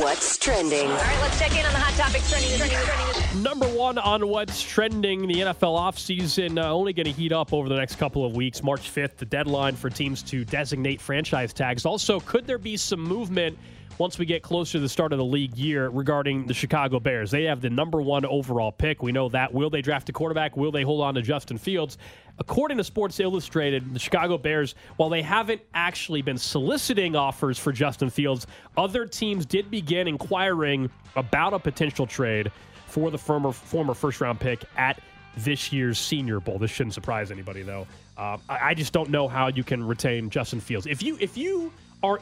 What's trending? All right, let's check in on the hot topics trending. trending, trending. Number one on what's trending, the NFL offseason uh, only going to heat up over the next couple of weeks. March 5th, the deadline for teams to designate franchise tags. Also, could there be some movement once we get closer to the start of the league year regarding the Chicago Bears? They have the number one overall pick. We know that. Will they draft a quarterback? Will they hold on to Justin Fields? According to Sports Illustrated, the Chicago Bears, while they haven't actually been soliciting offers for Justin Fields, other teams did begin inquiring about a potential trade for the former, former first round pick at this year's Senior Bowl. This shouldn't surprise anybody, though. Um, I, I just don't know how you can retain Justin Fields. If you if you are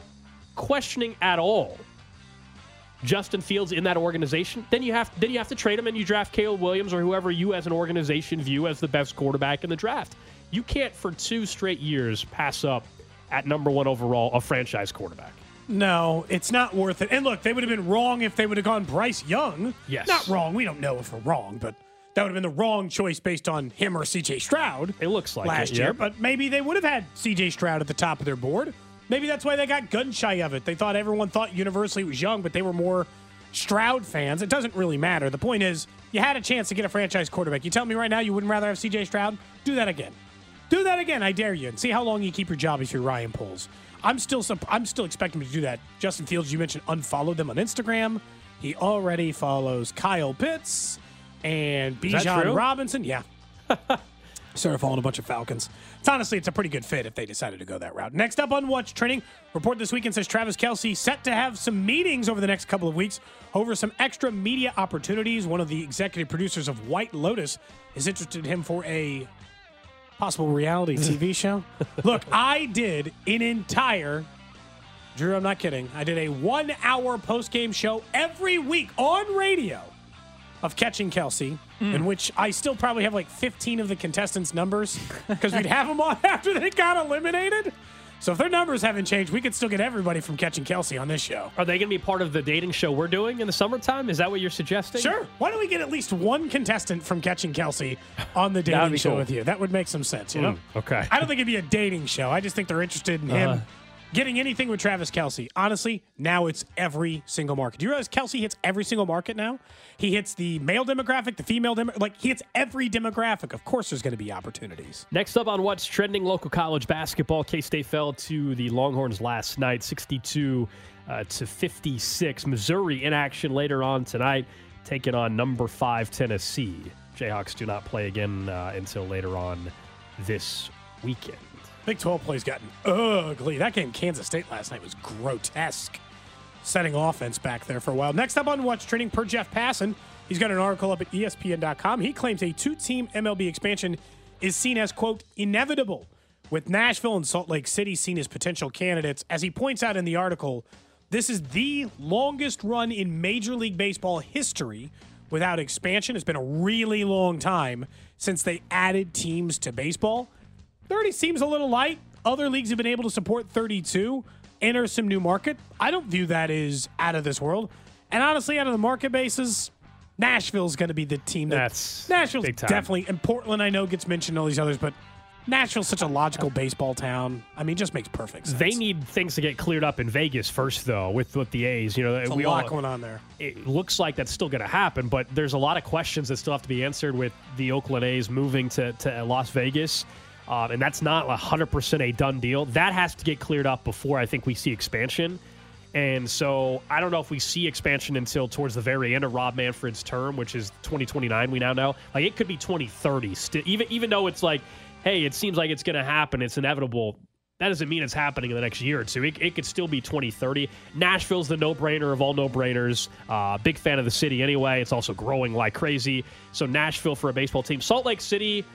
questioning at all Justin Fields in that organization, then you have then you have to trade him and you draft Caleb Williams or whoever you as an organization view as the best quarterback in the draft. You can't for two straight years pass up at number one overall a franchise quarterback. No, it's not worth it. And look, they would have been wrong if they would have gone Bryce Young. Yes. Not wrong. We don't know if we're wrong, but that would have been the wrong choice based on him or CJ Stroud. It looks like last it, year, yep. but maybe they would have had CJ Stroud at the top of their board. Maybe that's why they got gun shy of it. They thought everyone thought universally was Young, but they were more Stroud fans. It doesn't really matter. The point is, you had a chance to get a franchise quarterback. You tell me right now you wouldn't rather have CJ Stroud? Do that again. Do that again. I dare you, and see how long you keep your job if you're Ryan Poles. I'm still sup- I'm still expecting him to do that. Justin Fields, you mentioned unfollowed them on Instagram. He already follows Kyle Pitts and Bijan? Robinson. Yeah. Started following a bunch of Falcons. It's honestly, it's a pretty good fit if they decided to go that route. Next up on What's Trending, report this weekend says Travis Kelce set to have some meetings over the next couple of weeks over some extra media opportunities. One of the executive producers of White Lotus is interested in him for a possible reality TV show. Look, I did an entire Drew, I'm not kidding. I did a one hour post game show every week on radio of Catching Kelce, in which I still probably have like 15 of the contestants' numbers because we'd have them on after they got eliminated. So if their numbers haven't changed, we could still get everybody from Catching Kelce on this show. Are they going to be part of the dating show we're doing in the summertime? Is that what you're suggesting? Sure. Why don't we get at least one contestant from Catching Kelce on the dating show cool. with you? That would make some sense, you know? Mm, okay. I don't think it'd be a dating show. I just think they're interested in him Uh-huh. Getting anything with Travis Kelce. Honestly, now it's every single market. Do you realize Kelce hits every single market now? He hits the male demographic, the female demographic. Like, he hits every demographic. Of course, there's going to be opportunities. Next up on what's trending local college basketball, K State fell to the Longhorns last night, 62 uh, to 56. Missouri in action later on tonight, taking on number five Tennessee. Jayhawks do not play again uh, until later on this weekend. Big 12 plays gotten ugly. That game, Kansas State last night, was grotesque. Setting offense back there for a while. Next up on What's Trending, per Jeff Passan, he's got an article up at ESPN.com. He claims a two team MLB expansion is seen as, quote, inevitable, with Nashville and Salt Lake City seen as potential candidates. As he points out in the article, this is the longest run in Major League Baseball history without expansion. It's been a really long time since they added teams to baseball. 30 seems a little light. Other leagues have been able to support 32, enter some new market. I don't view that as out of this world. And honestly, out of the market basis, Nashville's going to be the team that That's Nashville's big time. definitely, and Portland I know gets mentioned, all these others, but Nashville's such a logical baseball town. I mean, just makes perfect sense. They need things to get cleared up in Vegas first, though, with, with the A's. You know, There's a we lot all, going on there. it looks like that's still going to happen, but there's a lot of questions that still have to be answered with the Oakland A's moving to, to Las Vegas. Um, and that's not 100% a done deal. That has to get cleared up before I think we see expansion. And so I don't know if we see expansion until towards the very end of Rob Manfred's term, which is 2029. We now know, like it could be 2030. Still, even even though it's like, hey, it seems like it's going to happen. It's inevitable. That doesn't mean it's happening in the next year or two. It, it could still be 2030. Nashville's the no-brainer of all no-brainers. Uh, big fan of the city anyway. It's also growing like crazy. So Nashville for a baseball team. Salt Lake City.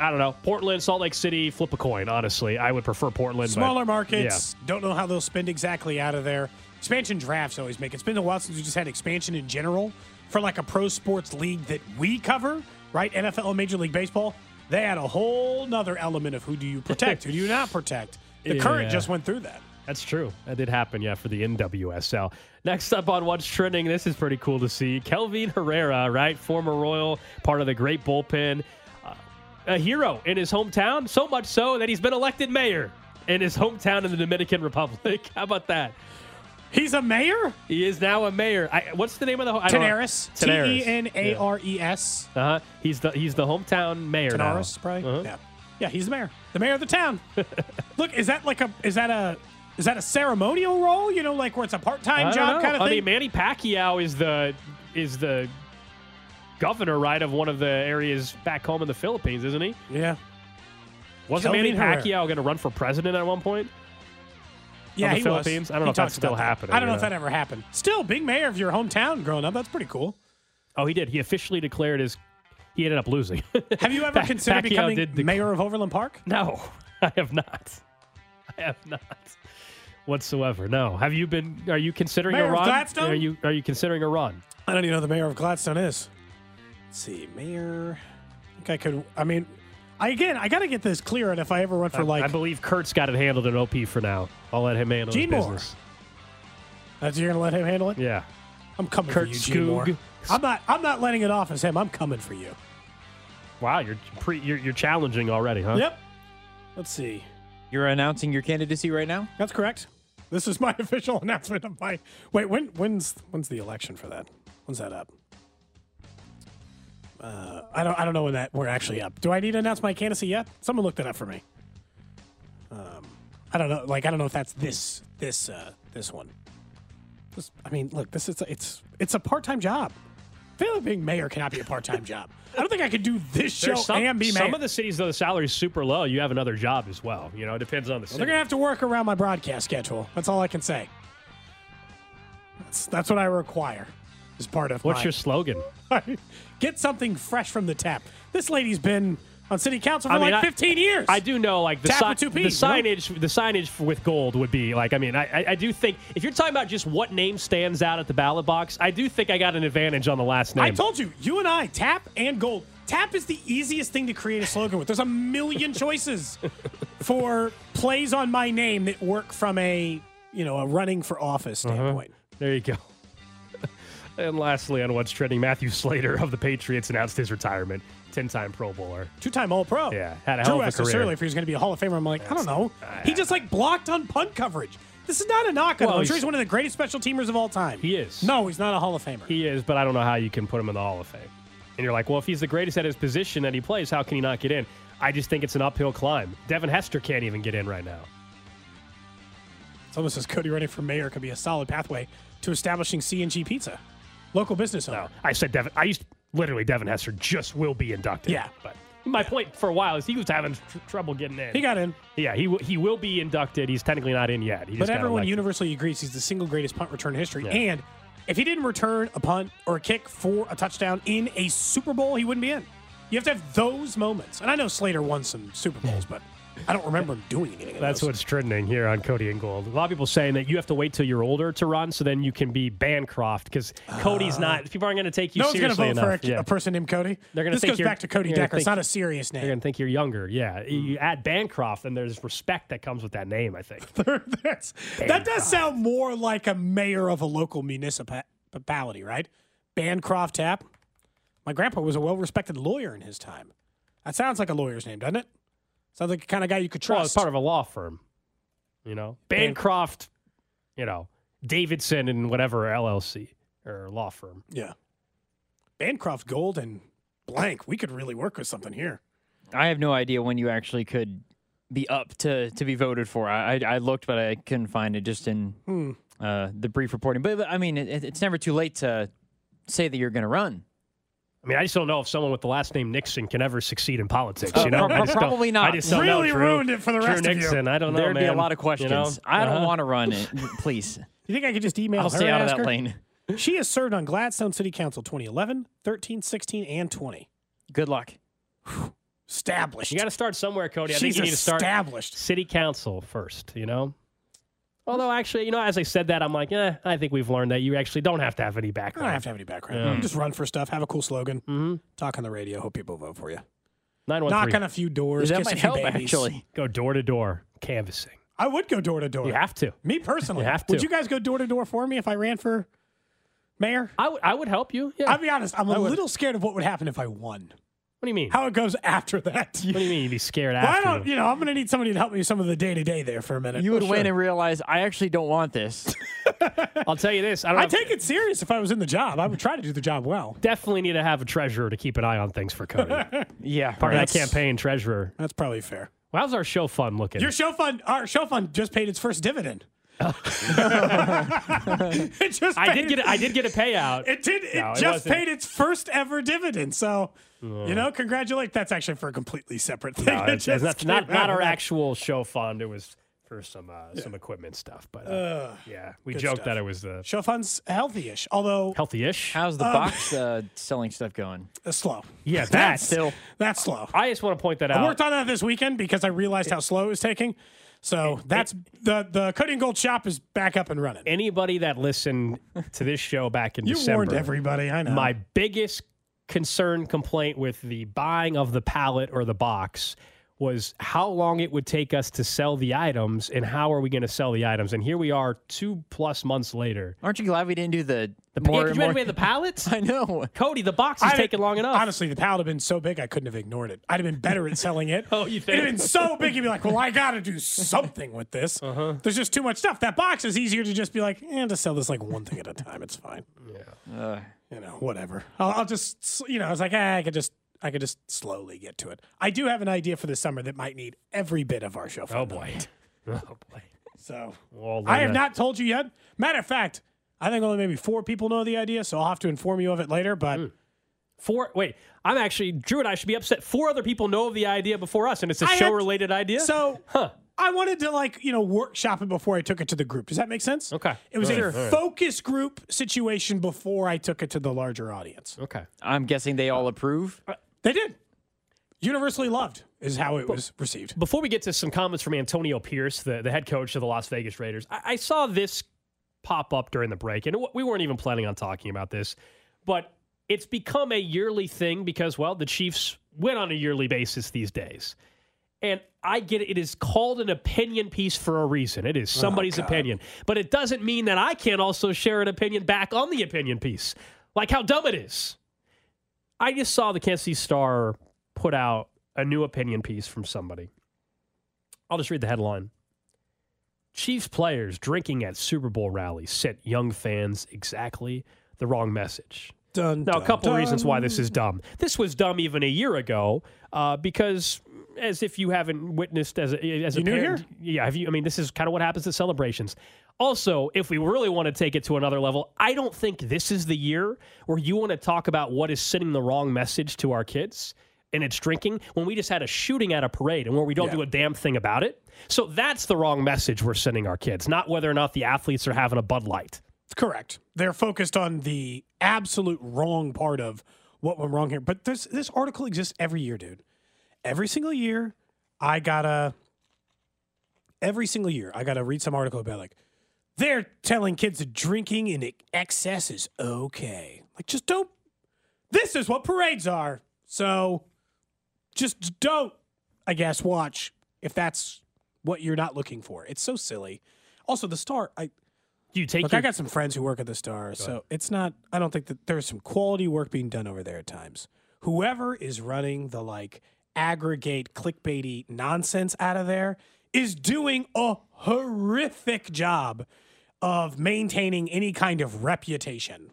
I don't know. Portland, Salt Lake City, flip a coin, honestly. I would prefer Portland. but- Smaller markets. Don't know how they'll spend exactly out of there. Expansion drafts always make. It's been a while since we just had expansion in general for like a pro sports league that we cover, right? NFL and Major League Baseball. They had a whole nother element of who do you protect, who do you not protect. The current just went through that. That's true. That did happen, yeah, for the NWSL. Next up on What's Trending, this is pretty cool to see. Kelvin Herrera, right? Former Royal, part of the great bullpen. Uh, a hero in his hometown, so much so that he's been elected mayor in his hometown in the Dominican Republic. How about that? He's a mayor? He is now a mayor. I, what's the name of the I don't. Tenares. T. E N A R E S. Uh-huh. He's the he's the hometown mayor now. Tenares, probably. Uh-huh. Yeah. Yeah, he's the mayor. The mayor of the town. Look, is that like a is that a is that a ceremonial role? You know, like where it's a part time job know. kind of I thing? mean, Manny Pacquiao is the is the governor, right, of one of the areas back home in the Philippines, isn't he? yeah. Wasn't Manny. Pacquiao going to run for president at one point? Yeah, the he Philippines? Was. I don't know He if that's still that. happening, I don't know you if that ever happened. Still, big mayor of your hometown growing up. That's pretty cool. Oh, he did. He officially declared his. He ended up losing. Have you ever Pa- considered Pacquiao becoming did dec- mayor of Overland Park? no, I have not. I have not whatsoever. No. Have you been? Are you considering Mayor a run? Are you Are you considering a run? I don't even know who the mayor of Gladstone is. Let's see, mayor. I think I could. I mean, I again, I got to get this clear. And if I ever run for I, like, I believe Kurt's got it handled in OP for now. I'll let him handle Jean his Moore. business. that's you're gonna let him handle it. Yeah. I'm coming Kurt for you, Jean Moore. I'm not. I'm not letting it off as him. I'm coming for you. Wow, you're pre, you're, you're challenging already, huh? Yep. Let's see. You're announcing your candidacy right now? That's correct. This is my official announcement of my. Wait, when when's when's the election for that? When's that up? Uh, I don't I don't know when that we're actually up. Do I need to announce my candidacy yet? Someone looked it up for me. Um, I don't know. Like I don't know if that's this this uh, this one. This, I mean, look, this is a, it's it's a part time job. I feel like being mayor cannot be a part time job. I don't think I could do this show some, and be mayor. some of the cities, though, the salary's super low. You have another job as well. You know, it depends on the They're gonna have to work around my broadcast schedule. That's all I can say. That's that's what I require as part of What's my, your slogan? get something fresh from the tap. This lady's been on city council for I mean, like I- 15 years. I do know, like the, Tap si- the Ps, you know? signage. The signage with gold would be like. I mean, I, I, I do think if you're talking about just what name stands out at the ballot box, I do think I got an advantage on the last name. I told you, you and I, tap and gold. Tap is the easiest thing to create a slogan with. There's a million choices for plays on my name that work from a you know a running for office Uh-huh. standpoint. There you go. And lastly, on what's trending, Matthew Slater of the Patriots announced his retirement. Ten-time Pro Bowler. Two-time All-Pro. Yeah, had a Drew hell of a career. earlier if he was going to be a Hall of Famer. I'm like, I don't know. He just like blocked on punt coverage. This is not a knock on Well, him. I'm sure he's- one of the greatest special teamers of all time. He is. No, he's not a Hall of Famer. He is, but I don't know how you can put him in the Hall of Fame. And you're like, well, if he's the greatest at his position that he plays, how can he not get in? I just think it's an uphill climb. Devin Hester can't even get in right now. It's almost as Cody running for mayor could be a solid pathway to establishing C&G Pizza, local business owner. No, I said Devin. I used literally Devin Hester just will be inducted. Yeah. but my point for a while is he was having tr- trouble getting in. He got in, yeah, he w- he will be inducted. He's technically not in yet. He but everyone universally agrees he's the single greatest punt return in history. Yeah. And if he didn't return a punt or a kick for a touchdown in a Super Bowl, he wouldn't be in. You have to have those moments. And I know Slater won some Super Bowls, but I don't remember him doing anything. That's those. what's trending here on Cody and Gold. A lot of people saying that you have to wait till you're older to run, so then you can be Bancroft because Cody's not. People aren't going to take you Uh, No one's going to vote enough. for a, yeah. a person named Cody. They're gonna this think goes back to Cody Decker. It's not a serious name. They're going to think you're younger. Yeah, you add Bancroft, and there's respect that comes with that name. I think. That's, that does sound more like a mayor of a local municipality, right? Bancroft Tap. My grandpa was a well-respected lawyer in his time. That sounds like a lawyer's name, doesn't it? Sounds like the kind of guy you could trust. Well, trust. it's part of a law firm. You know, Bancroft. You know, Davidson and whatever LLC or law firm. yeah. Bancroft Gold and blank. We could really work with something here. I have no idea when you actually could be up to, to be voted for. I, I, I looked, but I couldn't find it just in uh, the brief reporting. But, but I mean, it, it's never too late to say that you're going to run. I mean, I just don't know if someone with the last name Nixon can ever succeed in politics. Oh, You know, pro- I just don't- probably not. I just don't Really know, Drew. ruined it for the Drew rest of you. Nixon. I don't know. There'd be a lot of questions. You know? I don't Uh-huh. want to run it. Please, You think I could just email I'll her stay out of that her? lane. She has served on Gladstone City Council 2011, 13, 16, and 20. Good luck. Established. You got to start somewhere, Cody. I She's think you need to start established. city council first. You know. Although, actually, you know, as I said that, I'm like, eh, I think we've learned that you actually don't have to have any I background. don't have to have any background. Just run for stuff, have a cool slogan, Mm-hmm. talk on the radio, hope people vote for you. Nine Knock three. on a few doors, that kiss might a few help, babies. actually. Go door to door canvassing. I would go door to door. You have to. Me personally. You have Would to. you guys go door to door for me if I ran for mayor? I would. I would help you. Yeah. I'll be honest, I'm a little scared of what would happen if I won. What do you mean? How it goes after that. what do you mean? You'd be scared Well, I after? don't, you know, I'm going to need somebody to help me with some of the day to day there for a minute. You would Well, win sure. and realize I actually don't want this. I'll tell you this. I don't. I have- take it serious if I was in the job. I would try to do the job well. Definitely need to have a treasurer to keep an eye on things for Cody. Yeah, part of that campaign treasurer. That's probably fair. Well, how's our show fund looking? Your show fund, our show fund just paid its first dividend. it just I did get. A, I did get a payout. It did. It No, it just wasn't. paid its first ever dividend. So, you know, congratulate. That's actually for a completely separate thing. No, it's, it's just not, not, not our actual show fund. It was for some uh, some equipment stuff. But uh, yeah, we joked stuff. that it was the Show fund's healthy-ish, although healthy-ish. How's the box uh, selling stuff going? uh, slow. yeah, that That's Still, That's slow. I just want to point that out. I out. worked on that this weekend because I realized how slow it was taking. So that's the the Cody and Gold shop is back up and running. Anybody that listened to this show back in You December, warned everybody. I know. my biggest concern complaint with the buying of the pallet or the box was how long it would take us to sell the items and how are we going to sell the items and here we are two plus months later aren't you glad we didn't do the the more? yeah, could you more- imagine we had the pallets I know. cody the box is I'd- taking long enough Honestly, the pallet had been so big I couldn't have ignored it. I'd have been better at selling it. Oh, you think? It'd have been so big, you'd be like, "Well, I got to do something with this." Uh-huh. There's just too much stuff. That box is easier to just be like, "Eh, to sell this like one thing at a time. It's fine." Uh, You know, whatever. I'll, I'll just, you know, I was like, eh, I could just, I could just slowly get to it. I do have an idea for the summer that might need every bit of our show. oh fund, boy though. oh boy So well, I have uh, not told you yet. Matter of fact, I think only maybe four people know the idea, so I'll have to inform you of it later. But Hmm. four wait i'm actually drew and i should be upset four other people know of the idea before us and it's a I had- show related idea So Huh. I wanted to like you know workshop it before I took it to the group. Does that make sense? Okay. It was All a right, focus group situation before I took it to the larger audience. okay I'm guessing they all approve. They did. Universally loved is how it was received. Before we get to some comments from Antonio Pierce, the, the head coach of the Las Vegas Raiders, I, I saw this pop up during the break, and we weren't even planning on talking about this, but it's become a yearly thing because, well, the Chiefs win on a yearly basis these days. And I get it. It is called an opinion piece for a reason. It is oh, somebody's opinion. But it doesn't mean that I can't also share an opinion back on the opinion piece, like how dumb it is. I just saw the Kansas City Star put out a new opinion piece from somebody. I'll just read the headline. Chiefs players drinking at Super Bowl rallies sent young fans exactly the wrong message. Done. Now, a couple of reasons why this is dumb. This was dumb even a year ago uh, because, as if you haven't witnessed as a, as a You new parent, yeah, have you? I mean, this is kind of what happens at celebrations. Also, if we really want to take it to another level, I don't think this is the year where you want to talk about what is sending the wrong message to our kids and it's drinking when we just had a shooting at a parade and where we don't do a damn thing about it. So that's the wrong message we're sending our kids, not whether or not the athletes are having a Bud Light. Correct. They're focused on the absolute wrong part of what went wrong here. But this this article exists every year, dude. Every single year, I gotta. Every single year, I gotta read some article about like they're telling kids that drinking in excess is okay. Like, just don't. This is what parades are. So, just don't. I guess watch if that's what you're not looking for. It's so silly. Also, the star. I You take Look, your I got some friends who work at the Star, so it's not. I don't think that there's some quality work being done over there at times. Whoever is running the like aggregate clickbaity nonsense out of there is doing a horrific job of maintaining any kind of reputation.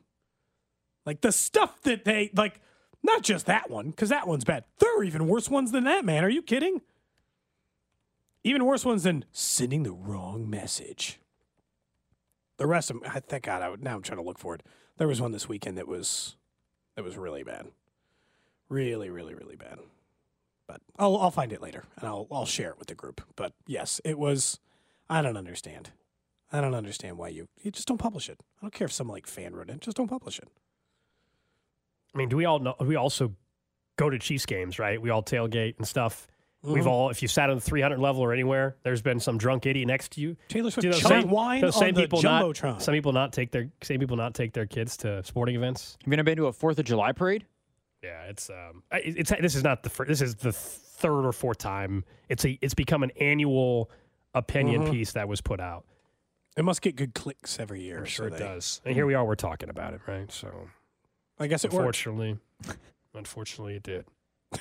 Like the stuff that they like, not just that one, because that one's bad. There are even worse ones than that, man. Are you kidding? Even worse ones than sending the wrong message The rest of them, thank God. I would, now I'm trying to look for it. There was one this weekend that was that was really bad, really, really, really bad. But I'll I'll find it later and I'll I'll share it with the group. But yes, it was. I don't understand. I don't understand why you you just don't publish it. I don't care if some like fan wrote it. Just don't publish it. I mean, do we all know? We also go to Chiefs games, right? We all tailgate and stuff. We've all, if you sat on the 300 level or anywhere, there's been some drunk idiot next to you. Taylor Swift Do those same, wine those on same the people not, jumbotron. some people not take their same people not take their kids to sporting events. Have you ever been to a Fourth of July parade? Yeah, it's um, it's this is not the first. This is the third or fourth time. It's a it's become an annual opinion Mm-hmm. piece that was put out. It must get good clicks every year. I'm sure so it they- does. And here we are, we're talking about it, right? So I guess it worked. unfortunately, unfortunately, it did.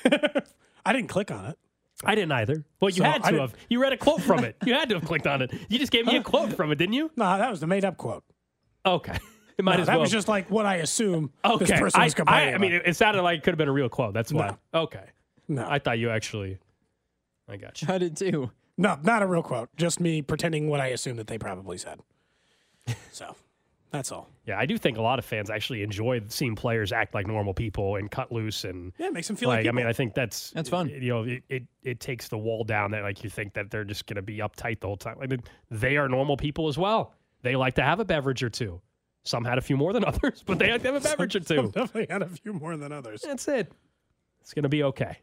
I didn't click on it. I didn't either. Well, you So, had I to didn't- have. You read a quote from it. You had to have clicked on it. You just gave me a quote from it, didn't you? No, that was the made up quote. Okay. It might No, as that well. was just like what I assume okay. this person I, was I, complaining I mean, about. it, it sounded like it could have been a real quote. That's why. Okay. no, I thought you actually. I got you. I did too. no, not a real quote. Just me pretending what I assume that they probably said. So that's all. Yeah, I do think a lot of fans actually enjoy seeing players act like normal people and cut loose and Yeah, it makes them feel like. like, I mean. I think that's That's fun. You know, it, it it takes the wall down that like you think that they're just going to be uptight the whole time. I mean, they are normal people as well. They like to have a beverage or two. Some had a few more than others, but they like to have a beverage or Some two. definitely had a few more than others. That's it. It's going to be okay.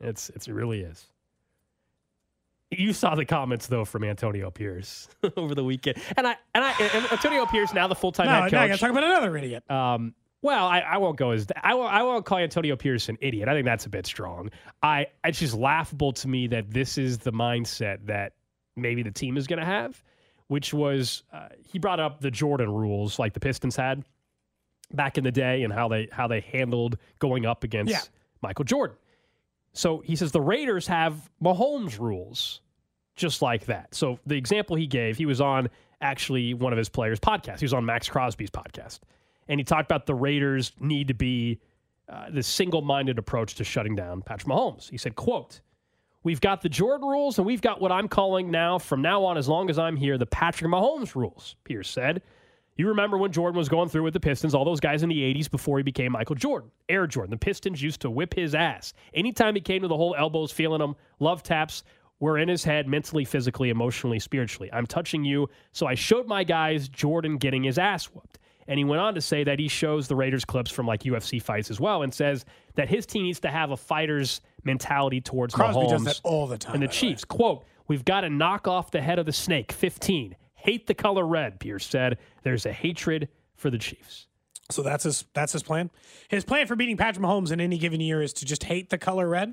It's it's it really is. You saw the comments though from Antonio Pierce over the weekend, and I and I and Antonio Pierce now the full time No, head now I coach. got to talk about another idiot. Um, well, I, I won't go as I won't, I won't call Antonio Pierce an idiot. I think that's a bit strong. I it's just laughable to me that this is the mindset that maybe the team is going to have, which was uh, he brought up the Jordan rules like the Pistons had back in the day and how they how they handled going up against Yeah. Michael Jordan. So he says the Raiders have Mahomes rules just like that. So the example he gave, he was on actually one of his players' podcasts. He was on Maxx Crosby's podcast. And he talked about the Raiders need to be uh, this single-minded approach to shutting down Patrick Mahomes. He said, quote, We've got the Jordan rules, and we've got what I'm calling now, from now on, as long as I'm here, the Patrick Mahomes rules, Pierce said. You remember when Jordan was going through with the Pistons, all those guys in the 80s before he became Michael Jordan, Air Jordan. The Pistons used to whip his ass. Anytime he came to the whole elbows, feeling them, love taps were in his head mentally, physically, emotionally, spiritually. I'm touching you. So I showed my guys Jordan getting his ass whooped. And he went on to say that he shows the Raiders clips from like UFC fights as well and says that his team needs to have a fighter's mentality towards Crosby Mahomes does that all the time. and the by way. Chiefs. Quote, we've got to knock off the head of the snake. 15. Hate the color red, Pierce said. There's a hatred for the Chiefs. So that's his that's his plan. His plan for beating Patrick Mahomes in any given year is to just hate the color red.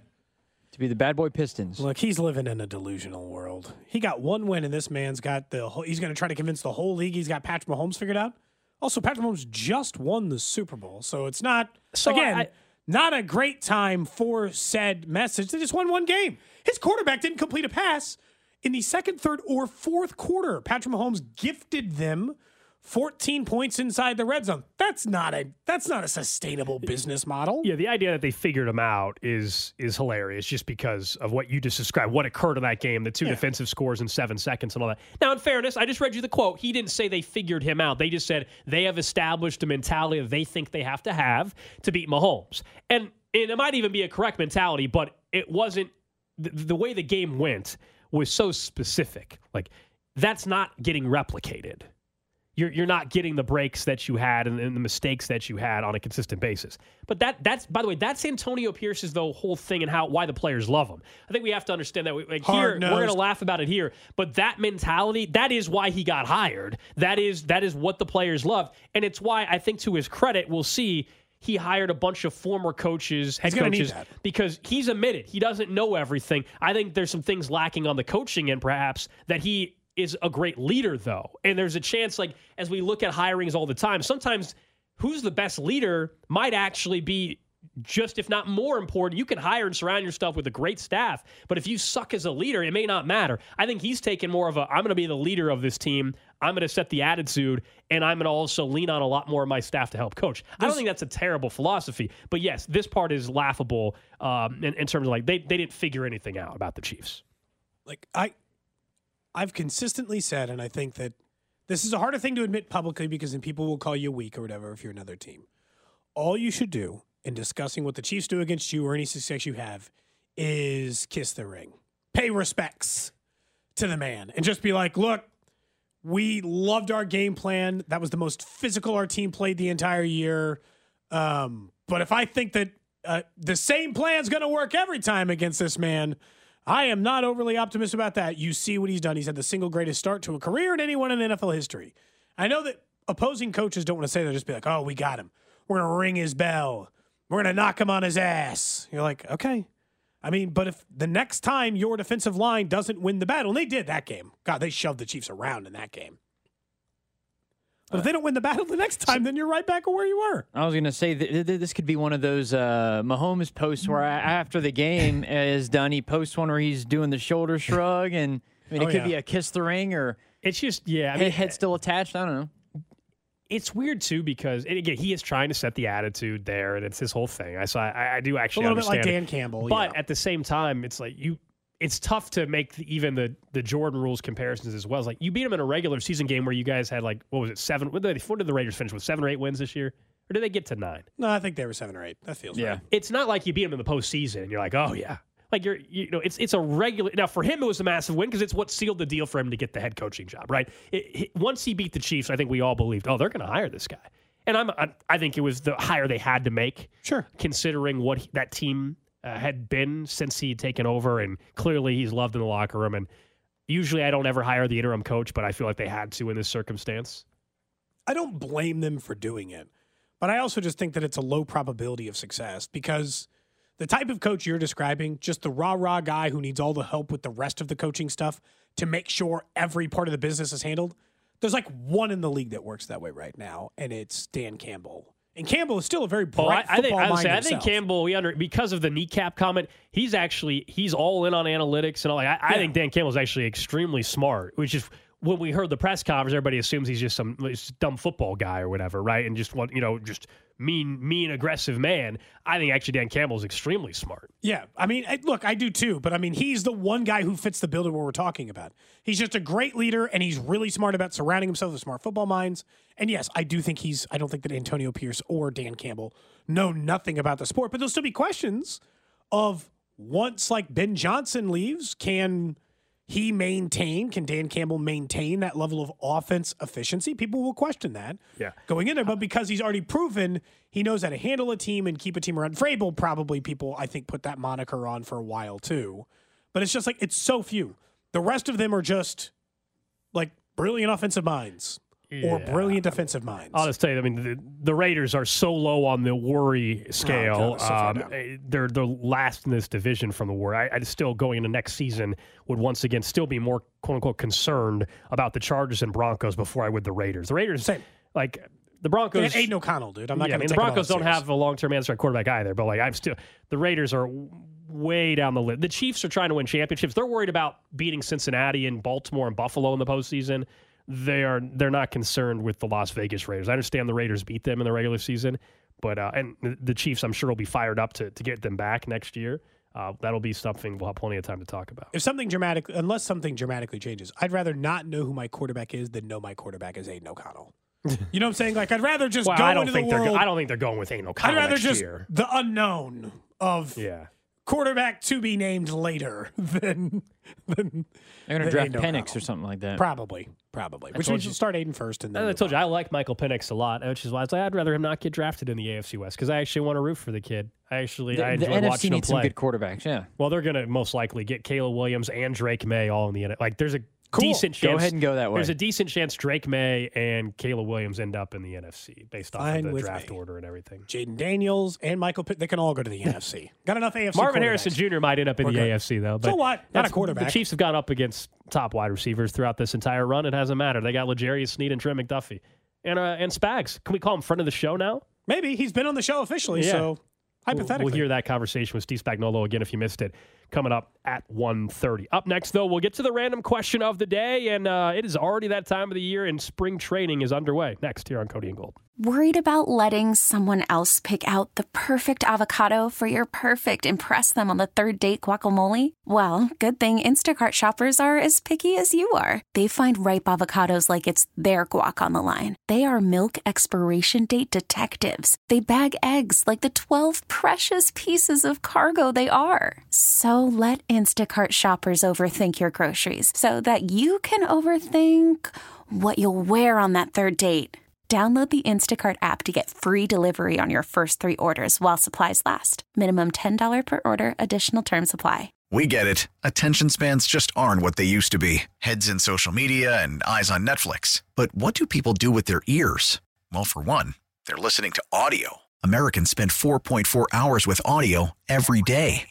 To be the bad boy Pistons. Look, he's living in a delusional world. He got one win, and this man's got the. Whole, he's going to try to convince the whole league he's got Patrick Mahomes figured out. Also, Patrick Mahomes just won the Super Bowl, so it's not So again I- not a great time for said message. They just won one game. His quarterback didn't complete a pass in the second, third, or fourth quarter. Patrick Mahomes gifted them 14 points inside the red zone. That's not a that's not a sustainable business model. Yeah, the idea that they figured him out is is hilarious just because of what you just described, what occurred in that game, the two Yeah. defensive scores in seven seconds and all that. Now, in fairness, I just read you the quote. He didn't say they figured him out. They just said they have established a mentality that they think they have to have to beat Mahomes. And, and it might even be a correct mentality, but it wasn't the, the way the game went was so specific. Like, that's not getting replicated you're you're not getting the breaks that you had and, and the mistakes that you had on a consistent basis. But that that's by the way, that's Antonio Pierce's the whole thing and how why the players love him. I think we have to understand that. we- Like here, we're gonna laugh about it here, but that mentality that is why he got hired. That is that is what the players love, and it's why I think to his credit, we'll see. He hired a bunch of former coaches, head He's gonna need coaches, because he's admitted he doesn't know everything. I think there's some things lacking on the coaching end, perhaps, that he is a great leader, though. And there's a chance, like, as we look at hirings all the time, sometimes who's the best leader might actually be just, if not more important. You can hire and surround yourself with a great staff, but if you suck as a leader, it may not matter. I think he's taken more of a I'm going to be the leader of this team. I'm going to set the attitude, and I'm going to also lean on a lot more of my staff to help coach. I don't think that's a terrible philosophy, but yes, this part is laughable um, in, in terms of like they, they didn't figure anything out about the Chiefs. like I I've consistently said and I think that This is a harder thing to admit publicly because then people will call you weak or whatever if you're another team. All you should do in discussing what the Chiefs do against you or any success you have is kiss the ring, pay respects to the man, and just be like, look, we loved our game plan. That was the most physical our team played the entire year. Um, but if I think that uh, the same plan's going to work every time against this man, I am not overly optimistic about that. You see what he's done. He's had the single greatest start to a career in anyone in NFL history. I know that opposing coaches don't want to say that, just be like, oh, we got him. We're going to ring his bell. We're going to knock him on his ass. You're like, okay. I mean, but if the next time your defensive line doesn't win the battle, and they did that game, God, they shoved the Chiefs around in that game. But if they don't win the battle the next time, then you're right back where you were. I was going to say th- th- this could be one of those uh, Mahomes posts where a- after the game is done, he posts one where he's doing the shoulder shrug, and I mean, it Oh, could yeah. be a kiss the ring or It's just yeah. I head, mean, head still attached. I don't know. it's weird too because and again he is trying to set the attitude there, and it's his whole thing. I so I, I do actually A actually little bit like understand Dan Campbell. But yeah. at the same time, it's like you. It's tough to make the, even the the Jordan rules comparisons as well. It's like you beat them in a regular season game where you guys had like what was it seven? What did, they, what did the Raiders finish with? Seven or eight wins this year, or did they get to nine? no, I think they were seven or eight. That feels right. It's not like you beat them in the postseason and you're like, oh yeah, like you're you know it's it's a regular. Now for him it was a massive win because it's what sealed the deal for him to get the head coaching job. Right? It, it- once he beat the Chiefs, I think we all believed, oh they're going to hire this guy. And I'm I, I think it was the hire they had to make Sure. considering what he- that team uh, had been since he'd taken over, and clearly he's loved in the locker room. And usually I don't ever hire the interim coach, but I feel like they had to in this circumstance. I don't blame them for doing it, but I also just think that it's a low probability of success because the type of coach you're describing, just the rah rah guy who needs all the help with the rest of the coaching stuff to make sure every part of the business is handled. There's like one in the league that works that way right now, and it's Dan Campbell. And Campbell is still a very Oh, I, bright I think I, mind say, I think. Campbell we under because of the kneecap comment. He's actually he's all in on analytics and all. Like, I, I think Dan Campbell's actually extremely smart, which is when we heard the press conference, everybody assumes he's just some dumb football guy or whatever, right? And just want you know just mean mean aggressive man. I think actually Dan Campbell's extremely smart. Yeah, I mean, look, I do too, but I mean, he's the one guy who fits the bill of what we're talking about. He's just a great leader, and he's really smart about surrounding himself with smart football minds. And yes, I do think he's. I don't think that Antonio Pierce or Dan Campbell know nothing about the sport, but there'll still be questions of once like Ben Johnson leaves, can he maintain? Can Dan Campbell maintain that level of offense efficiency? People will question that Yeah. going in there, but because he's already proven he knows how to handle a team and keep a team around. Vrabel probably people I think put that moniker on for a while too, but it's just like it's so few. The rest of them are just like brilliant offensive minds or brilliant defensive minds. I'll just tell you, I mean, the, the Raiders are so low on the worry scale. It's um, eh, they're the last in this division from the worry. I, I still going into next season would once again still be more quote unquote concerned about the Chargers and Broncos before I would the Raiders. The Raiders, Same. like the Broncos. Aidan O'Connell, dude. I'm not yeah, I mean, the Broncos don't have a long term answer at quarterback either. But like, I'm still the Raiders are way down the list. The Chiefs are trying to win championships. They're worried about beating Cincinnati and Baltimore and Buffalo in the postseason. They are they're not concerned with the Las Vegas Raiders. I understand the Raiders beat them in the regular season, but uh, and the- the Chiefs I'm sure will be fired up to to get them back next year. Uh, that'll be something we'll have plenty of time to talk about. If something dramatic, unless something dramatically changes, I'd rather not know who my quarterback is than know my quarterback is Aidan O'Connell. You know what I'm saying? Like I'd rather just Well, go I don't into think the they're. world. Go- I don't think they're going with Aidan O'Connell I'd rather next just year. the unknown of Yeah. quarterback to be named later than than They're going than to draft Aidan Penix O'Connell. or something like that. Probably, probably. Which told means you- start Aidan first, and then oh, I told you. I like Michael Penix a lot, which is why I was like, I'd rather him not get drafted in the AFC West because I actually want to root for the kid. I actually The, I the enjoy NFC watching him needs some play. good quarterbacks. Yeah. well, they're going to most likely get Caleb Williams and Drake Maye all in the end. Like, there's a Cool. decent Go ahead and go that way. There's a decent chance Drake Maye and Caleb Williams end up in the NFC based off of the draft me. order and everything. Jayden Daniels and Michael Pitt, they can all go to the NFC. Got enough AFC. Marvin. Harrison Jr. might end up in We're the good. AFC though. But So what? Not a quarterback. The Chiefs have gone up against top wide receivers throughout this entire run. It hasn't mattered. They got L'Jarius Sneed and Trent McDuffie and uh, and Spags. Can we call him friend of the show now? Maybe he's been on the show officially, Yeah. so hypothetically. We'll, hear that conversation with Steve Spagnuolo again if you missed it. Coming up at 1.30. Up next, though, we'll get to the random question of the day, and uh, it is already that time of the year, and spring training is underway. Next, here on Cody and Gold. Worried about letting someone else pick out the perfect avocado for your perfect impress them on the third date guacamole? Well, good thing Instacart shoppers are as picky as you are. They find ripe avocados like it's their guac on the line. They are milk expiration date detectives. They bag eggs like the 12 precious pieces of cargo they are. So let Instacart shoppers overthink your groceries so that you can overthink what you'll wear on that third date. Download the Instacart app to get free delivery on your first three orders while supplies last. Minimum $10 per order, additional term supply. We get it. Attention spans just aren't what they used to be heads in social media and eyes on Netflix. But what do people do with their ears? Well, for one, they're listening to audio. Americans spend 4.4 hours with audio every day.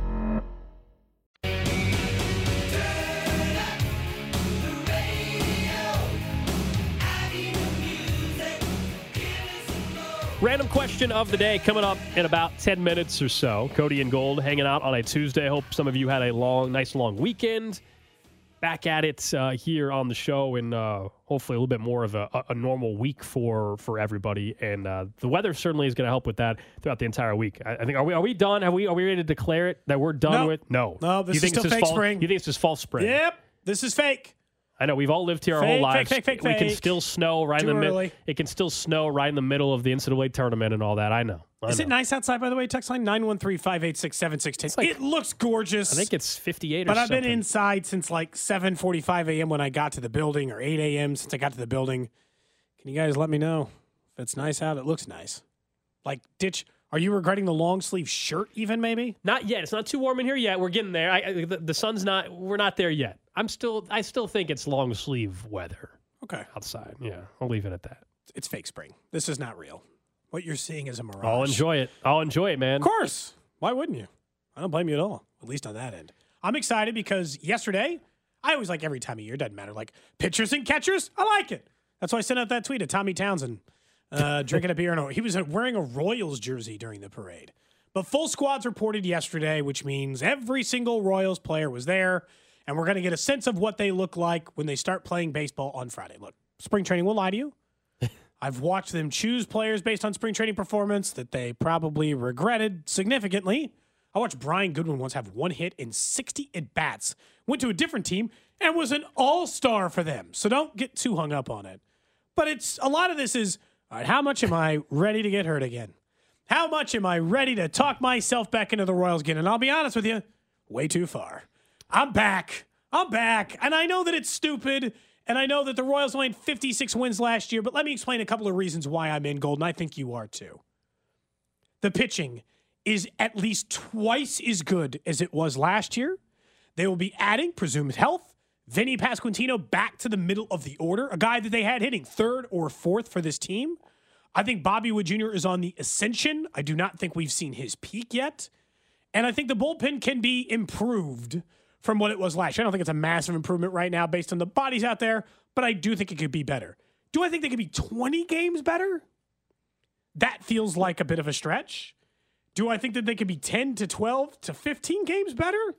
Random question of the day coming up in about 10 minutes or so. Cody and Gold hanging out on a Tuesday. Hope some of you had a long, nice long weekend. Back at it uh, here on the show, and uh, hopefully a little bit more of a, a normal week for for everybody. And uh, the weather certainly is going to help with that throughout the entire week. I, I think are we are we done? Have we are we ready to declare it that we're done No. with? No, No, this you is still fake fall, spring. You think it's just false spring? Yep, this is fake. I know we've all lived here our Fake, whole lives. fake, fake, we can still snow right Too in the middle. It can still snow right in the middle of the NCAA tournament and all that. I know. I Is know. it nice outside, by the way? Text line 913 586 7610. like- It looks gorgeous. I think it's 58 or But I've something. been inside since like 7:45 a.m. when I got to the building, or 8 a.m. since I got to the building. Can you guys let me know if it's nice out? It looks nice. Like ditch. Are you regretting the long sleeve shirt? Even maybe. Not yet. It's not too warm in here yet. We're getting there. I, I, the, the sun's not. We're not there yet. I'm still. I still think it's long sleeve weather Okay, outside. Yeah, I'll leave it at that. it's fake spring. This is not real. What you're seeing is a mirage. I'll enjoy it. I'll enjoy it, man. Of course. Why wouldn't you? I don't blame you at all. At least on that end. I'm excited because yesterday, I always like every time of year, doesn't matter. Like pitchers and catchers, I like it. That's why I sent out that tweet to Tommy Townsend, uh, drinking a beer. And he was wearing a Royals jersey during the parade. But full squads reported yesterday, which means every single Royals player was there. And we're going to get a sense of what they look like when they start playing baseball on Friday. Look, spring training will lie to you. I've watched them choose players based on spring training performance that they probably regretted significantly. I watched Brian Goodwin once have one hit in 60 at bats, went to a different team, and was an all star for them. So don't get too hung up on it. But it's a lot of this is all right, how much am I ready to get hurt again? How much am I ready to talk myself back into the Royals again? And I'll be honest with you, way too far. I'm back. I'm back. And I know that it's stupid. And I know that the Royals only had 56 wins last year, but let me explain a couple of reasons why I'm in gold, and I think you are too. The pitching is at least twice as good as it was last year. They will be adding presumed health. Vinnie Pasquantino back to the middle of the order, a guy that they had hitting third or fourth for this team. I think Bobby Witt Jr. is on the ascension. I do not think we've seen his peak yet. And I think the bullpen can be improved from what it was last year. I don't think it's a massive improvement right now based on the bodies out there, but I do think it could be better. Do I think they could be 20 games better? That feels like a bit of a stretch. Do I think that they could be 10 to 12 to 15 games better?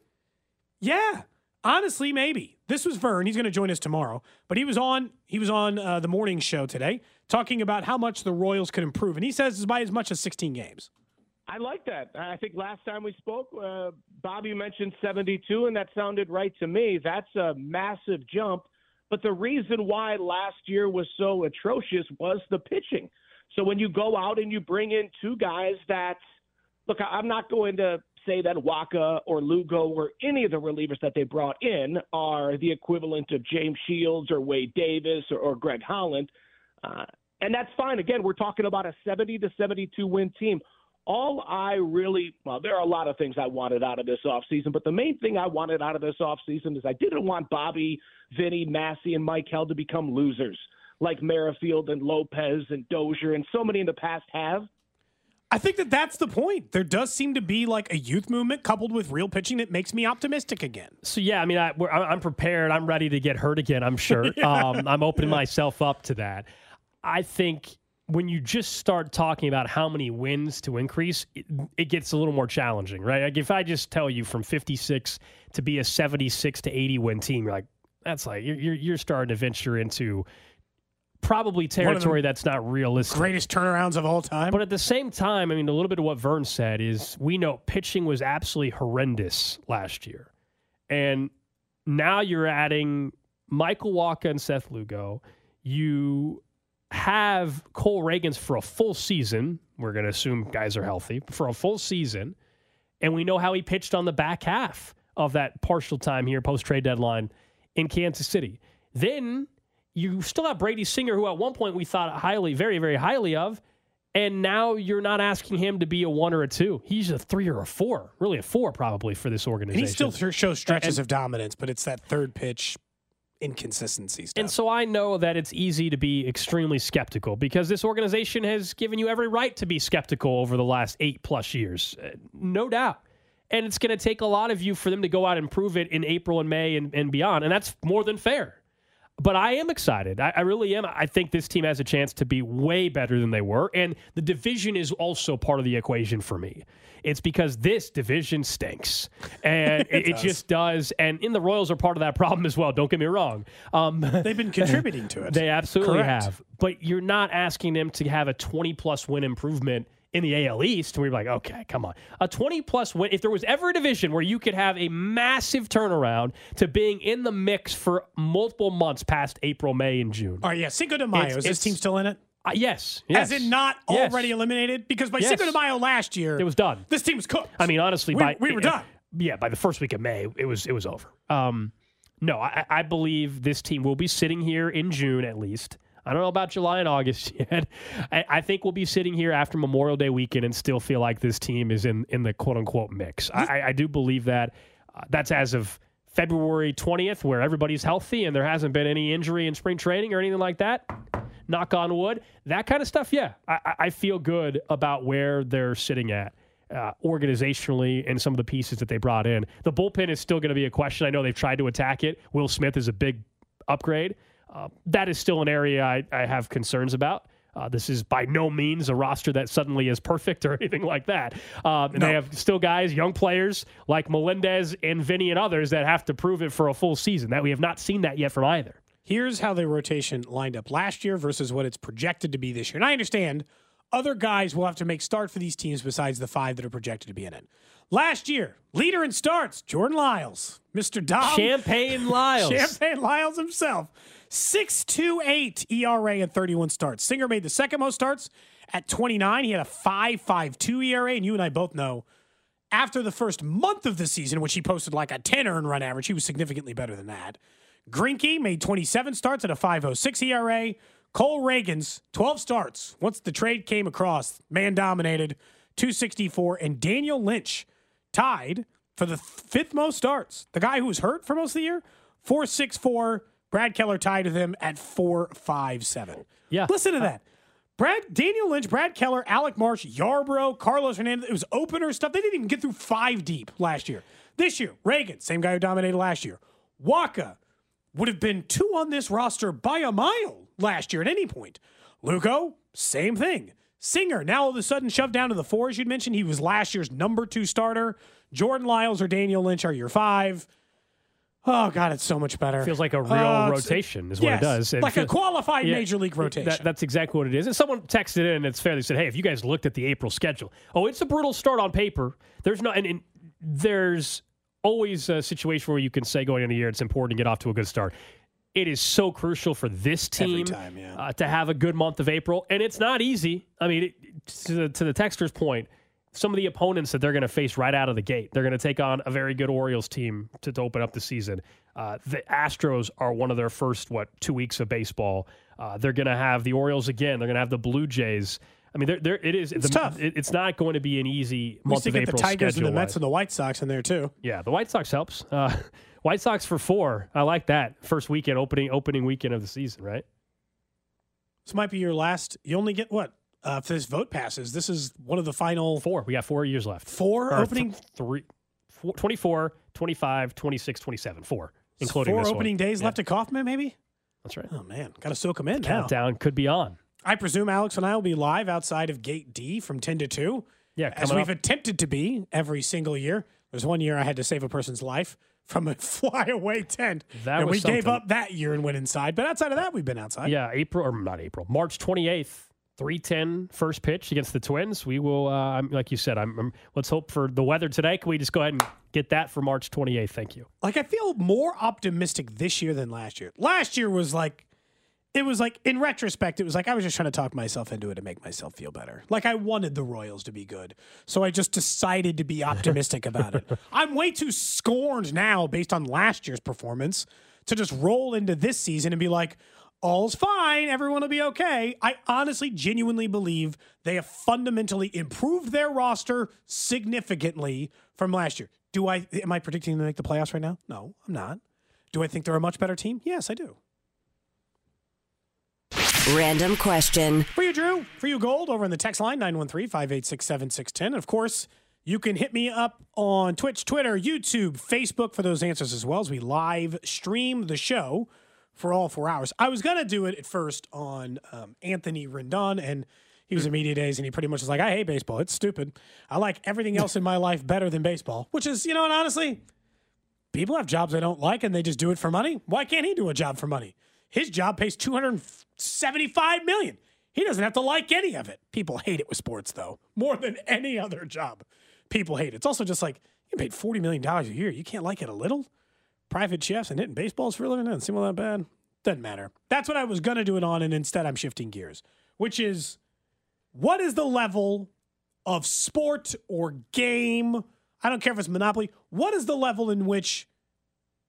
Yeah, honestly, maybe. This was Vern. He's going to join us tomorrow, but he was on he was on uh, the morning show today talking about how much the Royals could improve, and he says it's by as much as 16 games. I like that. I think last time we spoke, uh, Bobby mentioned 72, and that sounded right to me. That's a massive jump. But the reason why last year was so atrocious was the pitching. So when you go out and you bring in two guys that, look, I'm not going to say that Wacha or Lugo or any of the relievers that they brought in are the equivalent of James Shields or Wade Davis or, or Greg Holland. Uh, and that's fine. Again, we're talking about a 70 to 72 win team. All I really, well, there are a lot of things I wanted out of this offseason, but the main thing I wanted out of this offseason is I didn't want Bobby, Vinny, Massey, and Mike Hell to become losers like Merrifield and Lopez and Dozier and so many in the past have. I think that that's the point. There does seem to be like a youth movement coupled with real pitching that makes me optimistic again. So yeah, I mean, I, we're, I'm prepared. I'm ready to get hurt again. I'm sure. um, I'm opening myself up to that. I think when you just start talking about how many wins to increase, it, it, gets a little more challenging, right? Like if I just tell you from 56 to be a 76 to 80 win team, you're like, that's like you're you're starting to venture into probably territory that's not realistic. Greatest turnarounds of all time. But at the same time, I mean, a little bit of what Vern said is we know pitching was absolutely horrendous last year. And now you're adding Michael Wacha and Seth Lugo. You have Cole Ragans for a full season. We're going to assume guys are healthy for a full season. And we know how he pitched on the back half of that partial time here, post trade deadline in Kansas City. Then you still have Brady Singer, who at one point we thought highly, very, very highly of. And now you're not asking him to be a one or a two. He's a three or a four, really a four probably for this organization. And he still shows stretches and, of dominance, but it's that third pitch inconsistency stuff. And so I know that it's easy to be extremely skeptical because this organization has given you every right to be skeptical over the last eight plus years, uh, no doubt. And it's going to take a lot of you for them to go out and prove it in April and May and, and beyond. And that's more than fair but I am excited. I, I, really am. I think this team has a chance to be way better than they were. And the division is also part of the equation for me. It's because this division stinks. And it, it, just does. And in the Royals are part of that problem as well. Don't get me wrong. Um, They've been contributing to it. They absolutely Correct. have. But you're not asking them to have a 20 plus win improvement in the AL East, we are like, okay, come on. A 20 plus win. If there was ever a division where you could have a massive turnaround to being in the mix for multiple months past April, May, and June. All right, yeah. Cinco de Mayo. It's, is this team still in it? Uh, yes, yes. Has it not yes. already eliminated? Because by yes. Cinco de Mayo last year, it was done. This team was cooked. I mean, honestly, we, by we were uh, done. Yeah, by the first week of May, it was it was over. Um, no, I, I believe this team will be sitting here in June at least I don't know about July and August yet. I, I, think we'll be sitting here after Memorial Day weekend and still feel like this team is in, in the quote unquote mix. I, I do believe that. Uh, that's as of February 20th, where everybody's healthy and there hasn't been any injury in spring training or anything like that. Knock on wood. That kind of stuff, yeah. I, I feel good about where they're sitting at. Uh, organizationally and some of the pieces that they brought in. The bullpen is still going to be a question. I know they've tried to attack it. Will Smith is a big upgrade. Uh, that is still an area I, I have concerns about. Uh, this is by no means a roster that suddenly is perfect or anything like that. Um, and no. they have still guys, young players like Melendez and Vinnie and others that have to prove it for a full season. That we have not seen that yet from either. Here's how the rotation lined up last year versus what it's projected to be this year. And I understand other guys will have to make start for these teams besides the five that are projected to be in it. Last year, leader in starts, Jordan Lyles, Mr. Dom. Champagne Lyles. Champagne Lyles himself. 6.28 ERA and 31 starts. Singer made the second most starts at 29. He had a 5.52 ERA, and you and I both know after the first month of the season, which he posted like a 10 earned run average, he was significantly better than that. Greinke made 27 starts at a 5.06 ERA. Cole Ragans, 12 starts. Once the trade came across, man dominated, 264. And Daniel Lynch tied for the fifth most starts. The guy who was hurt for most of the year, 464 Brad Keller tied with him at four five seven. Yeah. Listen to that. Brad Daniel Lynch, Brad Keller, Alec Marsh, Yarbrough, Carlos Hernandez. It was opener stuff. They didn't even get through five deep last year. This year, Reagan, same guy who dominated last year. Wacha would have been two on this roster by a mile last year at any point. Lugo, same thing. Singer, now all of a sudden shoved down to the fours. You'd mentioned he was last year's number two starter. Jordan Lyles or Daniel Lynch are your five. Oh God, it's so much better. Feels like a real uh, rotation is what it does. It like feels, a qualified yeah, major league rotation. That, that's exactly what it is. And someone texted in and it's fair. They said, "Hey, if you guys looked at the April schedule, oh, it's a brutal start on paper. There's no, and, and there's always a situation where you can say going into the year it's important to get off to a good start. It is so crucial for this team time, yeah. uh, to have a good month of April, and it's not easy. I mean, it, to, the, to the texter's point, some of the opponents that they're going to face right out of the gate. They're going to take on a very good Orioles team to, to open up the season. Uh, the Astros are one of their first, what, two weeks of baseball. Uh, they're going to have the Orioles again. They're going to have the Blue Jays. I mean, there, there it is. It's the, tough. It, it's not going to be an easy month of get April. the Tigers and the Mets and the White Sox in there too. Yeah, the White Sox helps. Uh, White Sox for four. I like that first weekend opening opening weekend of the season. Right. This might be your last. You only get what uh, if this vote passes, this is one of the final four. We got four years left. Four or opening th- three, four, 24, 25, 26, 27. Four, including four opening one. days yeah. left to Kauffman, maybe. That's right. Oh man, got to soak them in the now. Countdown could be on. I presume Alex and I will be live outside of Gate D from 10 to 2. Yeah, as we've up. attempted to be every single year. There's one year I had to save a person's life from a flyaway tent. That and was we gave up that year and went inside. But outside of that, we've been outside. Yeah, April or not April, March 28th, 310 first pitch against the Twins. We will, uh, I'm- like you said, I'm, I'm- let's hope for the weather today. Can we just go ahead and get that for March 28th? Thank you. Like I feel more optimistic this year than last year. Last year was like it was like in retrospect, it was like I was just trying to talk myself into it to make myself feel better. Like I wanted the Royals to be good. So I just decided to be optimistic about it. I'm way too scorned now based on last year's performance to just roll into this season and be like, all's fine, everyone will be okay. I honestly genuinely believe they have fundamentally improved their roster significantly from last year. Do I am I predicting them to make the playoffs right now? No, I'm not. Do I think they're a much better team? Yes, I do. Random question. For you, Drew, for you, Gold, over in the text line, 913 586 7610. Of course, you can hit me up on Twitch, Twitter, YouTube, Facebook for those answers as well as we live stream the show for all four hours. I was going to do it at first on um, Anthony Rendon, and he was in media days, and he pretty much was like, I hate baseball. It's stupid. I like everything else in my life better than baseball, which is, you know, and honestly, people have jobs they don't like and they just do it for money. Why can't he do a job for money? His job pays 275 million. He doesn't have to like any of it. People hate it with sports though, more than any other job. People hate it. It's also just like you paid 40 million dollars a year. You can't like it a little. Private chefs and hitting baseballs for a living doesn't seem all that bad. Doesn't matter. That's what I was gonna do it on, and instead I'm shifting gears, which is what is the level of sport or game? I don't care if it's Monopoly. What is the level in which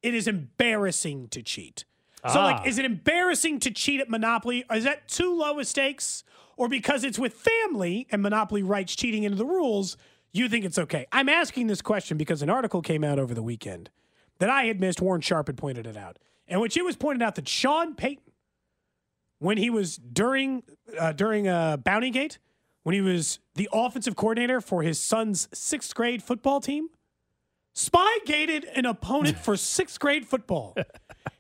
it is embarrassing to cheat? So, Ah. like, is it embarrassing to cheat at Monopoly? Is that too low a stakes? Or because it's with family and Monopoly writes cheating into the rules, you think it's okay? I'm asking this question because an article came out over the weekend that I had missed. Warren Sharp had pointed it out. And which it was pointed out that Sean Payton, when he was during uh, during uh, Bounty Gate, when he was the offensive coordinator for his son's sixth grade football team, spy gated an opponent for sixth grade football.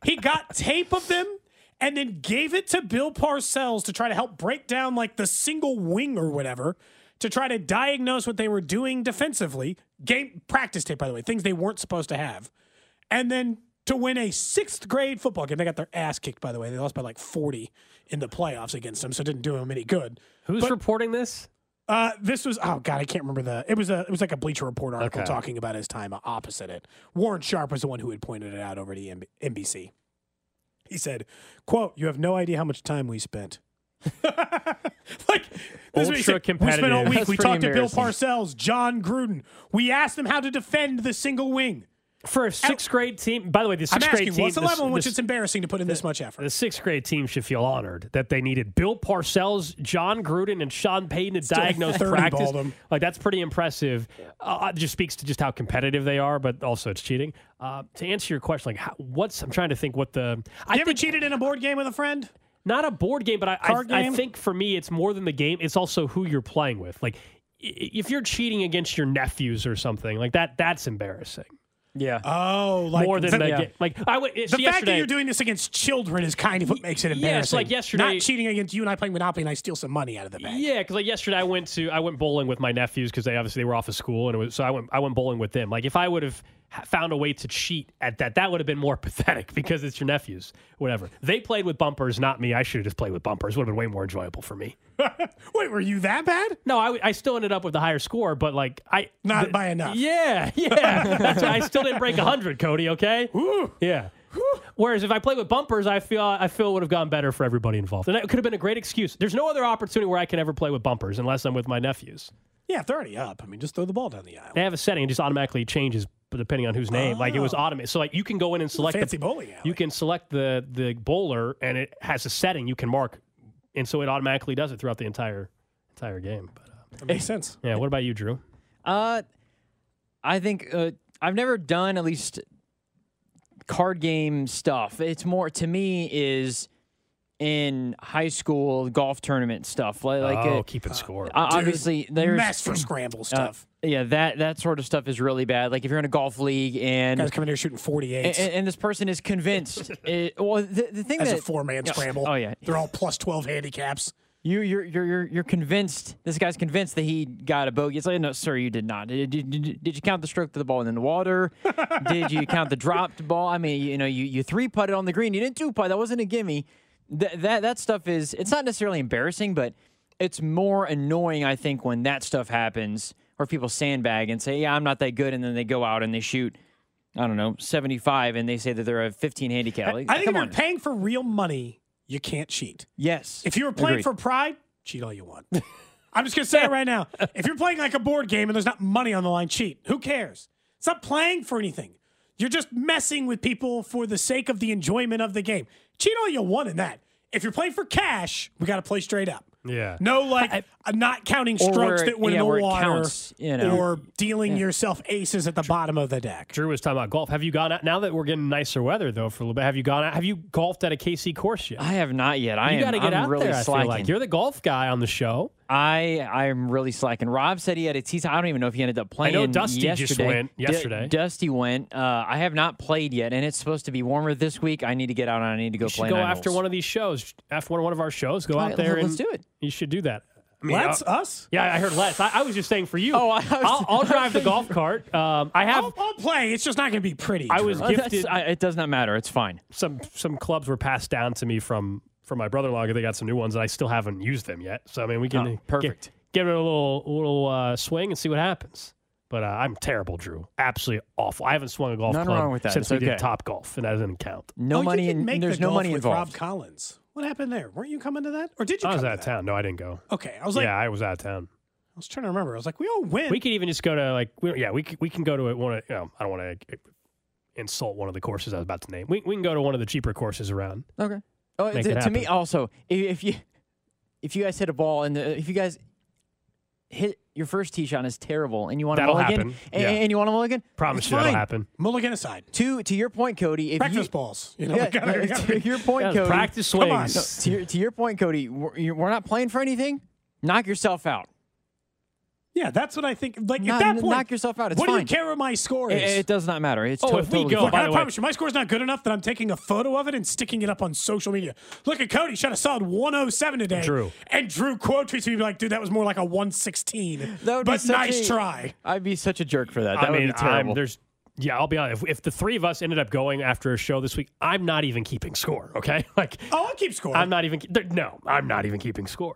He got tape of them and then gave it to Bill Parcells to try to help break down like the single wing or whatever to try to diagnose what they were doing defensively. Game practice tape, by the way, things they weren't supposed to have. And then to win a sixth grade football game, they got their ass kicked, by the way. They lost by like 40 in the playoffs against them, so it didn't do them any good. Who's But- reporting this? Uh, this was oh god, I can't remember the. It was a it was like a Bleacher Report article Okay. talking about his time opposite it. Warren Sharp was the one who had pointed it out over to NBC. He said, "quote You have no idea how much time we spent." like this he said. We spent all week. That's we talked to Bill. Parcells, Jon Gruden. We asked them how to defend the single wing. For a sixth grade team, by the way, the I'm sixth asking, grade team. what's the level in which it's embarrassing to put in this much effort? The sixth grade team should feel honored that they needed Bill Parcells, Jon Gruden, and Sean Payton to diagnose 30 practice. Like that's pretty impressive. Uh, it just speaks to just how competitive they are, but also it's cheating. Uh, to answer your question, like how, what's I'm trying to think what the I you ever think cheated in a board game with a friend? not a board game, but I, I, I think for me it's more than the game. It's also who you're playing with. Like if you're cheating against your nephews or something like that, that's embarrassing. Yeah. Oh, like more than the, yeah. Like I would. The fact that you're doing this against children is kind of what makes it embarrassing. Yes, like yesterday- Not cheating against you and I playing Monopoly and I steal some money out of the bank. Yeah, because like yesterday I went to I went bowling with my nephews because they obviously they were off of school and it was so I went I went bowling with them. Like if I would have ha- found a way to cheat at that, that would have been more pathetic because it's your nephews. Whatever they played with bumpers, not me. I should have just played with bumpers. Would have been way more enjoyable for me. Wait, were you that bad? No, I, I still ended up with the higher score, but like I Not by enough. Yeah, yeah. That's why I still didn't break hundred, Cody. Okay. Yeah. Whereas if I played with bumpers, I feel I feel it would have gone better for everybody involved, and it could have been a great excuse. There's no other opportunity where I can ever play with bumpers unless I'm with my nephews. Yeah, if they're already up, I mean, just throw the ball down the aisle. They have a setting; it just automatically changes depending on whose name. Like it was automated, so like you can go in and select fancy the, bowling alley. You can select the the bowler, and it has a setting you can mark, and so it automatically does it throughout the entire entire game. But uh, That makes sense. yeah, what about you, Drew? Uh, I think uh, I've never done at least card game stuff. It's more to me is in high school golf tournament stuff. Like, like oh, uh, keeping score. uh, obviously there's Mess for scramble uh, stuff. yeah, that that sort of stuff is really bad. Like if you're in a golf league and Guys coming here shooting 48s and, and this person is convinced. it, well, the, the thing as that a four man scramble. Oh yeah, They're all plus 12 handicaps. You, you're, you're, you're, you're convinced. This guy's convinced that he got a bogey. It's like, no, sir, you did not. Did, did, did, did you count the stroke to the ball in the water? did you count the dropped ball? I mean, you know, you, you three putted on the green. You didn't two putt. That wasn't a gimme. Th- that that stuff is. It's not necessarily embarrassing, but it's more annoying. I think when that stuff happens, or people sandbag and say, "Yeah, I'm not that good," and then they go out and they shoot. I don't know, 75, and they say that they're a 15 handicap. Like, I think if you're on. paying for real money, you can't cheat. yes. If you were playing Agreed. for pride, cheat all you want. I'm just gonna say it right now. If you're playing like a board game and there's not money on the line, cheat. Who cares? It's not playing for anything. You're just messing with people for the sake of the enjoyment of the game. Cheat all you want in that. If you're playing for cash, we got to play straight up. Yeah. No, like uh, not counting Or strokes where- that went yeah, in where the it water, counts, you know. or dealing yourself aces at the bottom of the deck. Drew was talking about golf. Have you gone out now that we're getting nicer weather though for a little bit? Have you gone out? Have you golfed at a KC course yet? I have not yet. I you am. got to get I'm out really there. I feel like you're the golf guy on the show. I I'm really slacking. Rob said he had a tee time. I don't even know if he ended up playing. I know Dusty just yesterday. went D- yesterday. Dusty went. Uh, I have not played yet, and it's supposed to be warmer this week. I need to get out and I need to go play. You should play. go nine after holes. one of these shows. After one of our shows, go All out right, there let's and do it. You should do that. I mean, Let's I'll- us. Yeah, I heard let's. I, I was just saying for you. Oh, I was- I'll, I'll drive the golf cart. Um, I have. I'll, I'll play. It's just not going to be pretty. I was Oh, gifted. I, it does not matter. It's fine. some some clubs were passed down to me from from my brother-in-law. They got some new ones, and I still haven't used them yet. So I mean, we can Oh, perfect. Give, give it a little little uh, swing and see what happens. But uh, I'm terrible, Drew. Absolutely awful. I haven't swung a golf Nothing club wrong with that. since It's we did. Top Golf, and that doesn't count. No Oh, money in. make There's the no golf money with involved. Rob Collins. What happened there? Weren't you coming to that, or did you? I was out to of that? town. No, I didn't go. Okay, I was like, yeah, I was out of town. I was trying to remember. I was like, we all win. We could even just go to like, we, yeah, we c- we can go to it. one of. You know, I don't want to insult one of the courses I was about to name. We we can go to one of the cheaper courses around. Okay. Oh, Make to, it to me also, if, if you if you guys hit a ball and the, if you guys hit your first tee shot is terrible and you want That'll a mulligan happen. and, Yeah. and you want to mulligan, Promise it's you that'll happen. Mulligan aside. To to your point, Cody, if Practice you, balls. You know, Yeah, we gotta- uh, we gotta- to your point, Yeah, Cody. practice Come on. swings. To your, to your point, Cody, we're, you- we're not playing for anything. Knock yourself out. Yeah, that's what I think. Like Knock- at that point, knock yourself out. It's what do you care what my score It, is? it does not matter. It's Oh, to- if we totally go, fine. by I the way- promise you, my score's not good enough that I'm taking a photo of it and sticking it up on social media. Look at Cody, shot a solid 107 today. Drew. And Drew quote tweets me be like, dude, that was more like a 116. That would but such nice a- try. I'd be such a jerk for that. That I would mean, be terrible. I'm, there's yeah, I'll be honest. If, if the three of us ended up going after a show this week, I'm not even keeping score. Okay, like Oh, I'll keep scoring. I'm not even. No, I'm not even keeping score.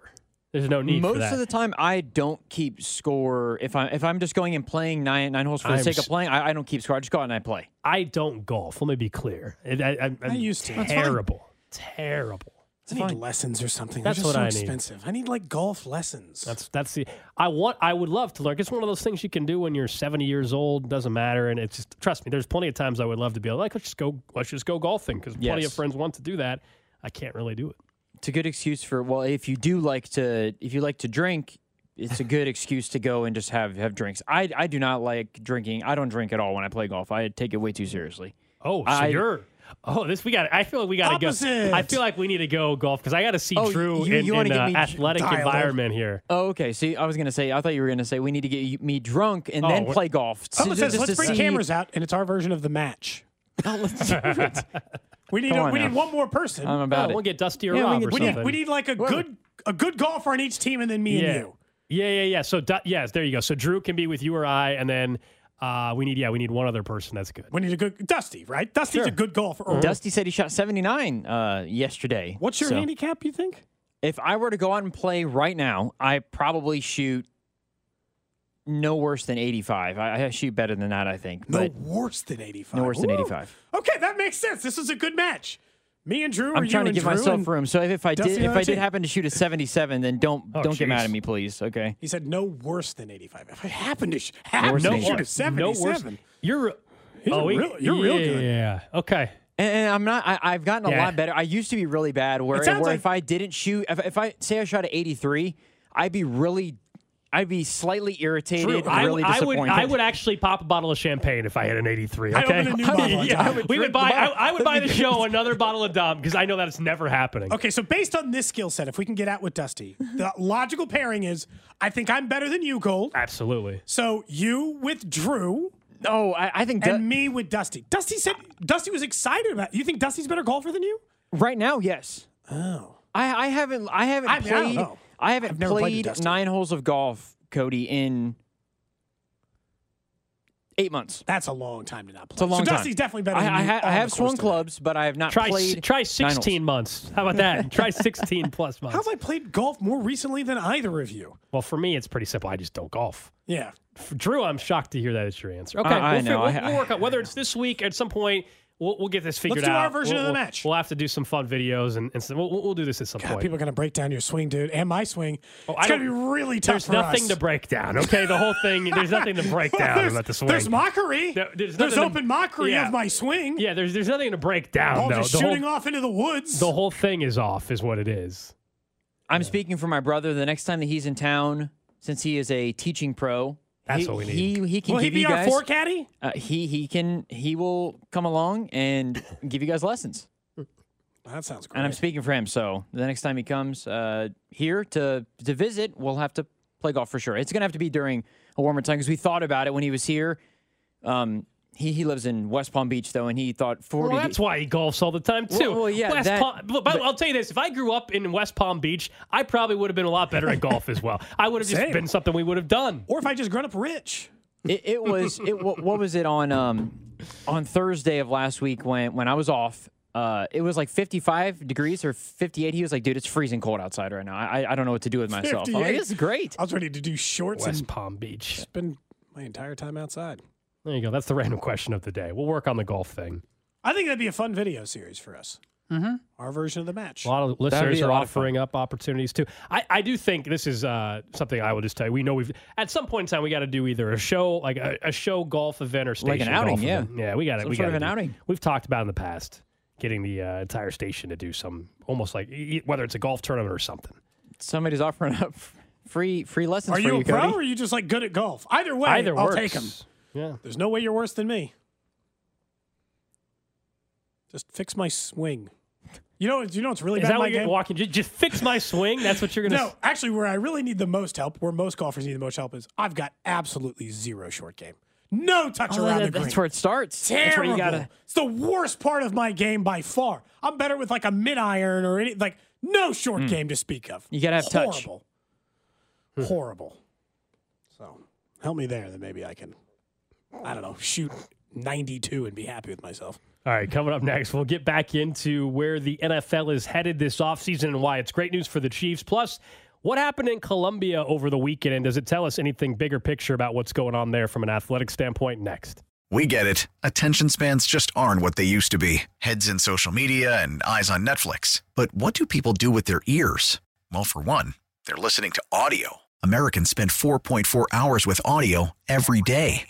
There's no need for Most that. of the time, I don't keep score. If I'm if I'm just going and playing nine nine holes for the I'm sake of playing, I, I don't keep score. I just go out and I play. I don't golf. Let me be clear. I, I, I'm, I'm used to. Terrible. Terrible. I need lessons or something. That's They're just what so I need. expensive. I need like golf lessons. That's that's the. I want. I would love to learn. It's one of those things you can do when you're 70 years old. Doesn't matter. And it's just trust me. There's plenty of times I would love to be like, let's just go. Let's just go golfing because plenty Yes. of friends want to do that. I can't really do it. It's a good excuse for well, if you do like to if you like to drink, it's a good excuse to go and just have have drinks. I I do not like drinking. I don't drink at all when I play golf. I take it way too seriously. Oh, so I- you're. Oh, this we got. I feel like we got to go. Opposite. I feel like we need to go golf because I got to see Oh, Drew you- in, you wanna in get uh, athletic dialed. environment here. Oh, okay. See, I was gonna say I thought you were gonna say we need to get me drunk and Oh, then play golf. Someone So says, just let's to bring see- cameras out, and it's our version of the match. Let's do it. We need Come a, on we now. need one more person. I'm about Oh, it. we'll get Dusty or Yeah, we Rob can- or we need something. we need like a good a good golfer on each team, and then me yeah. and you. Yeah, yeah, yeah. So, Du- yes, there you go. So, Drew can be with you or I, and then uh, we need, yeah, we need one other person. That's good. We need a good Dusty, right? Dusty's Sure. a good golfer. Or Dusty said he shot 79 uh, yesterday. What's your So, handicap? You think? If I were to go out and play right now, I probably shoot no worse than 85. I, I shoot better than that, I think. No But worse than eighty-five. no worse than 85. Okay, that makes sense. This is a good match. Me and Drew. or I'm you trying to give Drew myself room. So if, if I Dusty did if I I did happen to shoot a 77, then don't Oh, don't get mad at me, please. Okay. He said no worse than eighty-five. If I happen to sh- happen worse to shoot a 85. no worse. seventy-seven, You're. He's oh, a real- you're real good. Yeah. Okay. And, and I'm not. I, I've gotten a Yeah. lot better. I used to be really bad. Where, where like- if I didn't shoot, if, if I say I shot at 83, I'd be really, I'd be slightly irritated, Drew, I, really I would disappointed. I would actually pop a bottle of champagne if I had an 83. I Okay, open a new bottle. yeah, would we would buy. the I. I would buy the show another bottle of Dom because I know that it's never happening. Okay, so based on this skill set, if we can get out with Dusty, the logical pairing is I think I'm better than you, Gold. Absolutely. So you with Drew Oh, I, I think Du- and me with Dusty. Dusty said Dusty was excited about. You think Dusty's a better golfer than you? right now, yes. Oh. I, I haven't. I haven't I mean, I don't played. know. I haven't I've never played played, nine holes of golf, Cody, in eight months. That's a long time to not play. It's a long so time. Dusty's definitely better I, than I, ha- I oh, have the course swung today. clubs, but I have not Try played. try nine holes. 16 months. How about that? try 16 plus months. How have I played golf more recently than either of you? Well, for me, it's pretty simple. I just don't golf. Yeah. For Drew, I'm shocked to hear that it's your answer. Okay, I we'll, fi- know. we'll, I- we'll work out whether it's this week at some point. We'll, we'll get this figured out. Let's do out. our version We'll- of the we'll- match. We'll have to do some fun videos and, and so we'll, we'll do this at some God, point. people are going to break down your swing, dude, and my swing. Oh, it's I going to be really tough There's for nothing us. to break down. Okay, the whole thing. There's nothing to break down there's, about the swing. there's mockery. There- there's there's nothing to- open mockery yeah. of my swing. yeah, there's there's nothing to break down. Ball though. just the shooting whole, off into the woods. the whole thing is off, is what it is. I'm speaking for my brother. The next time that he's in town, since he is a teaching pro, That's he, what we need. He, he can Will he give be you our four caddy? uh, he he can he will come along and give you guys lessons. That sounds great. And I'm speaking for him. So the next time he comes uh, here to to visit, we'll have to play golf for sure. It's gonna have to be during a warmer time because we thought about it when he was here. Um, he he lives in West Palm Beach though, and he thought 40. Well, that's why he golfs all the time too. Well, well, yeah, West that- Palm, but, but I'll tell you this: if I grew up in West Palm Beach, I probably would have been a lot better at golf as well. I would have just Same. been something we would have done. or if I just grown up rich. It, it was it. What, what was it on um on Thursday of last week when when I was off? Uh, it was like 55 degrees or 58. He was like, "Dude, it's freezing cold outside right now. I I don't know what to do with myself." I'm like, 58. "This is great." I was ready to do shorts West and Palm Beach. spend my entire time outside. There you go. That's the random question of the day. We'll work on the golf thing. I think that'd be a fun video series for us. Mm-hmm. Our version of the match. A lot of listeners are lot of fun. offering up opportunities too. I, I do think this is uh, something I will just tell you. We know we've at some point in time we got to do either a show like a, a show golf event or Like an outing, yeah. event. yeah. We got it. We sort got of an outing. We've talked about in the past getting the uh, entire station to do some almost like e- whether it's a golf tournament or something. Somebody's offering up free free lessons Are for you you, a pro Cody. or are you just like good at golf? Either way, Either I'll works. take them. Yeah. There's no way you're worse than me. Just fix my swing. You know, you know what's really Is bad that my what you're game? walking? Just, just fix my swing. That's what you're gonna. No, actually, where I really need the most help, where most golfers need the most help, is I've got absolutely zero short game. No touch Oh, around that- the green. that's where it starts. Terrible. That's where you gotta. It's the worst part of my game by far. I'm better with like a mid iron or any like no short hmm. game to speak of. You gotta have touch. Horrible. Horrible. So help me there, then maybe I can. I don't know, shoot 92 and be happy with myself. All right, coming up next, we'll get back into where the NFL is headed this offseason and why it's great news for the Chiefs. Plus, what happened in Columbia over the weekend, and does it tell us anything bigger picture about what's going on there from an athletic standpoint? Next. We get it. Attention spans just aren't what they used to be heads in social media and eyes on Netflix. But what do people do with their ears? Well, for one, they're listening to audio. Americans spend 4.4 hours with audio every day.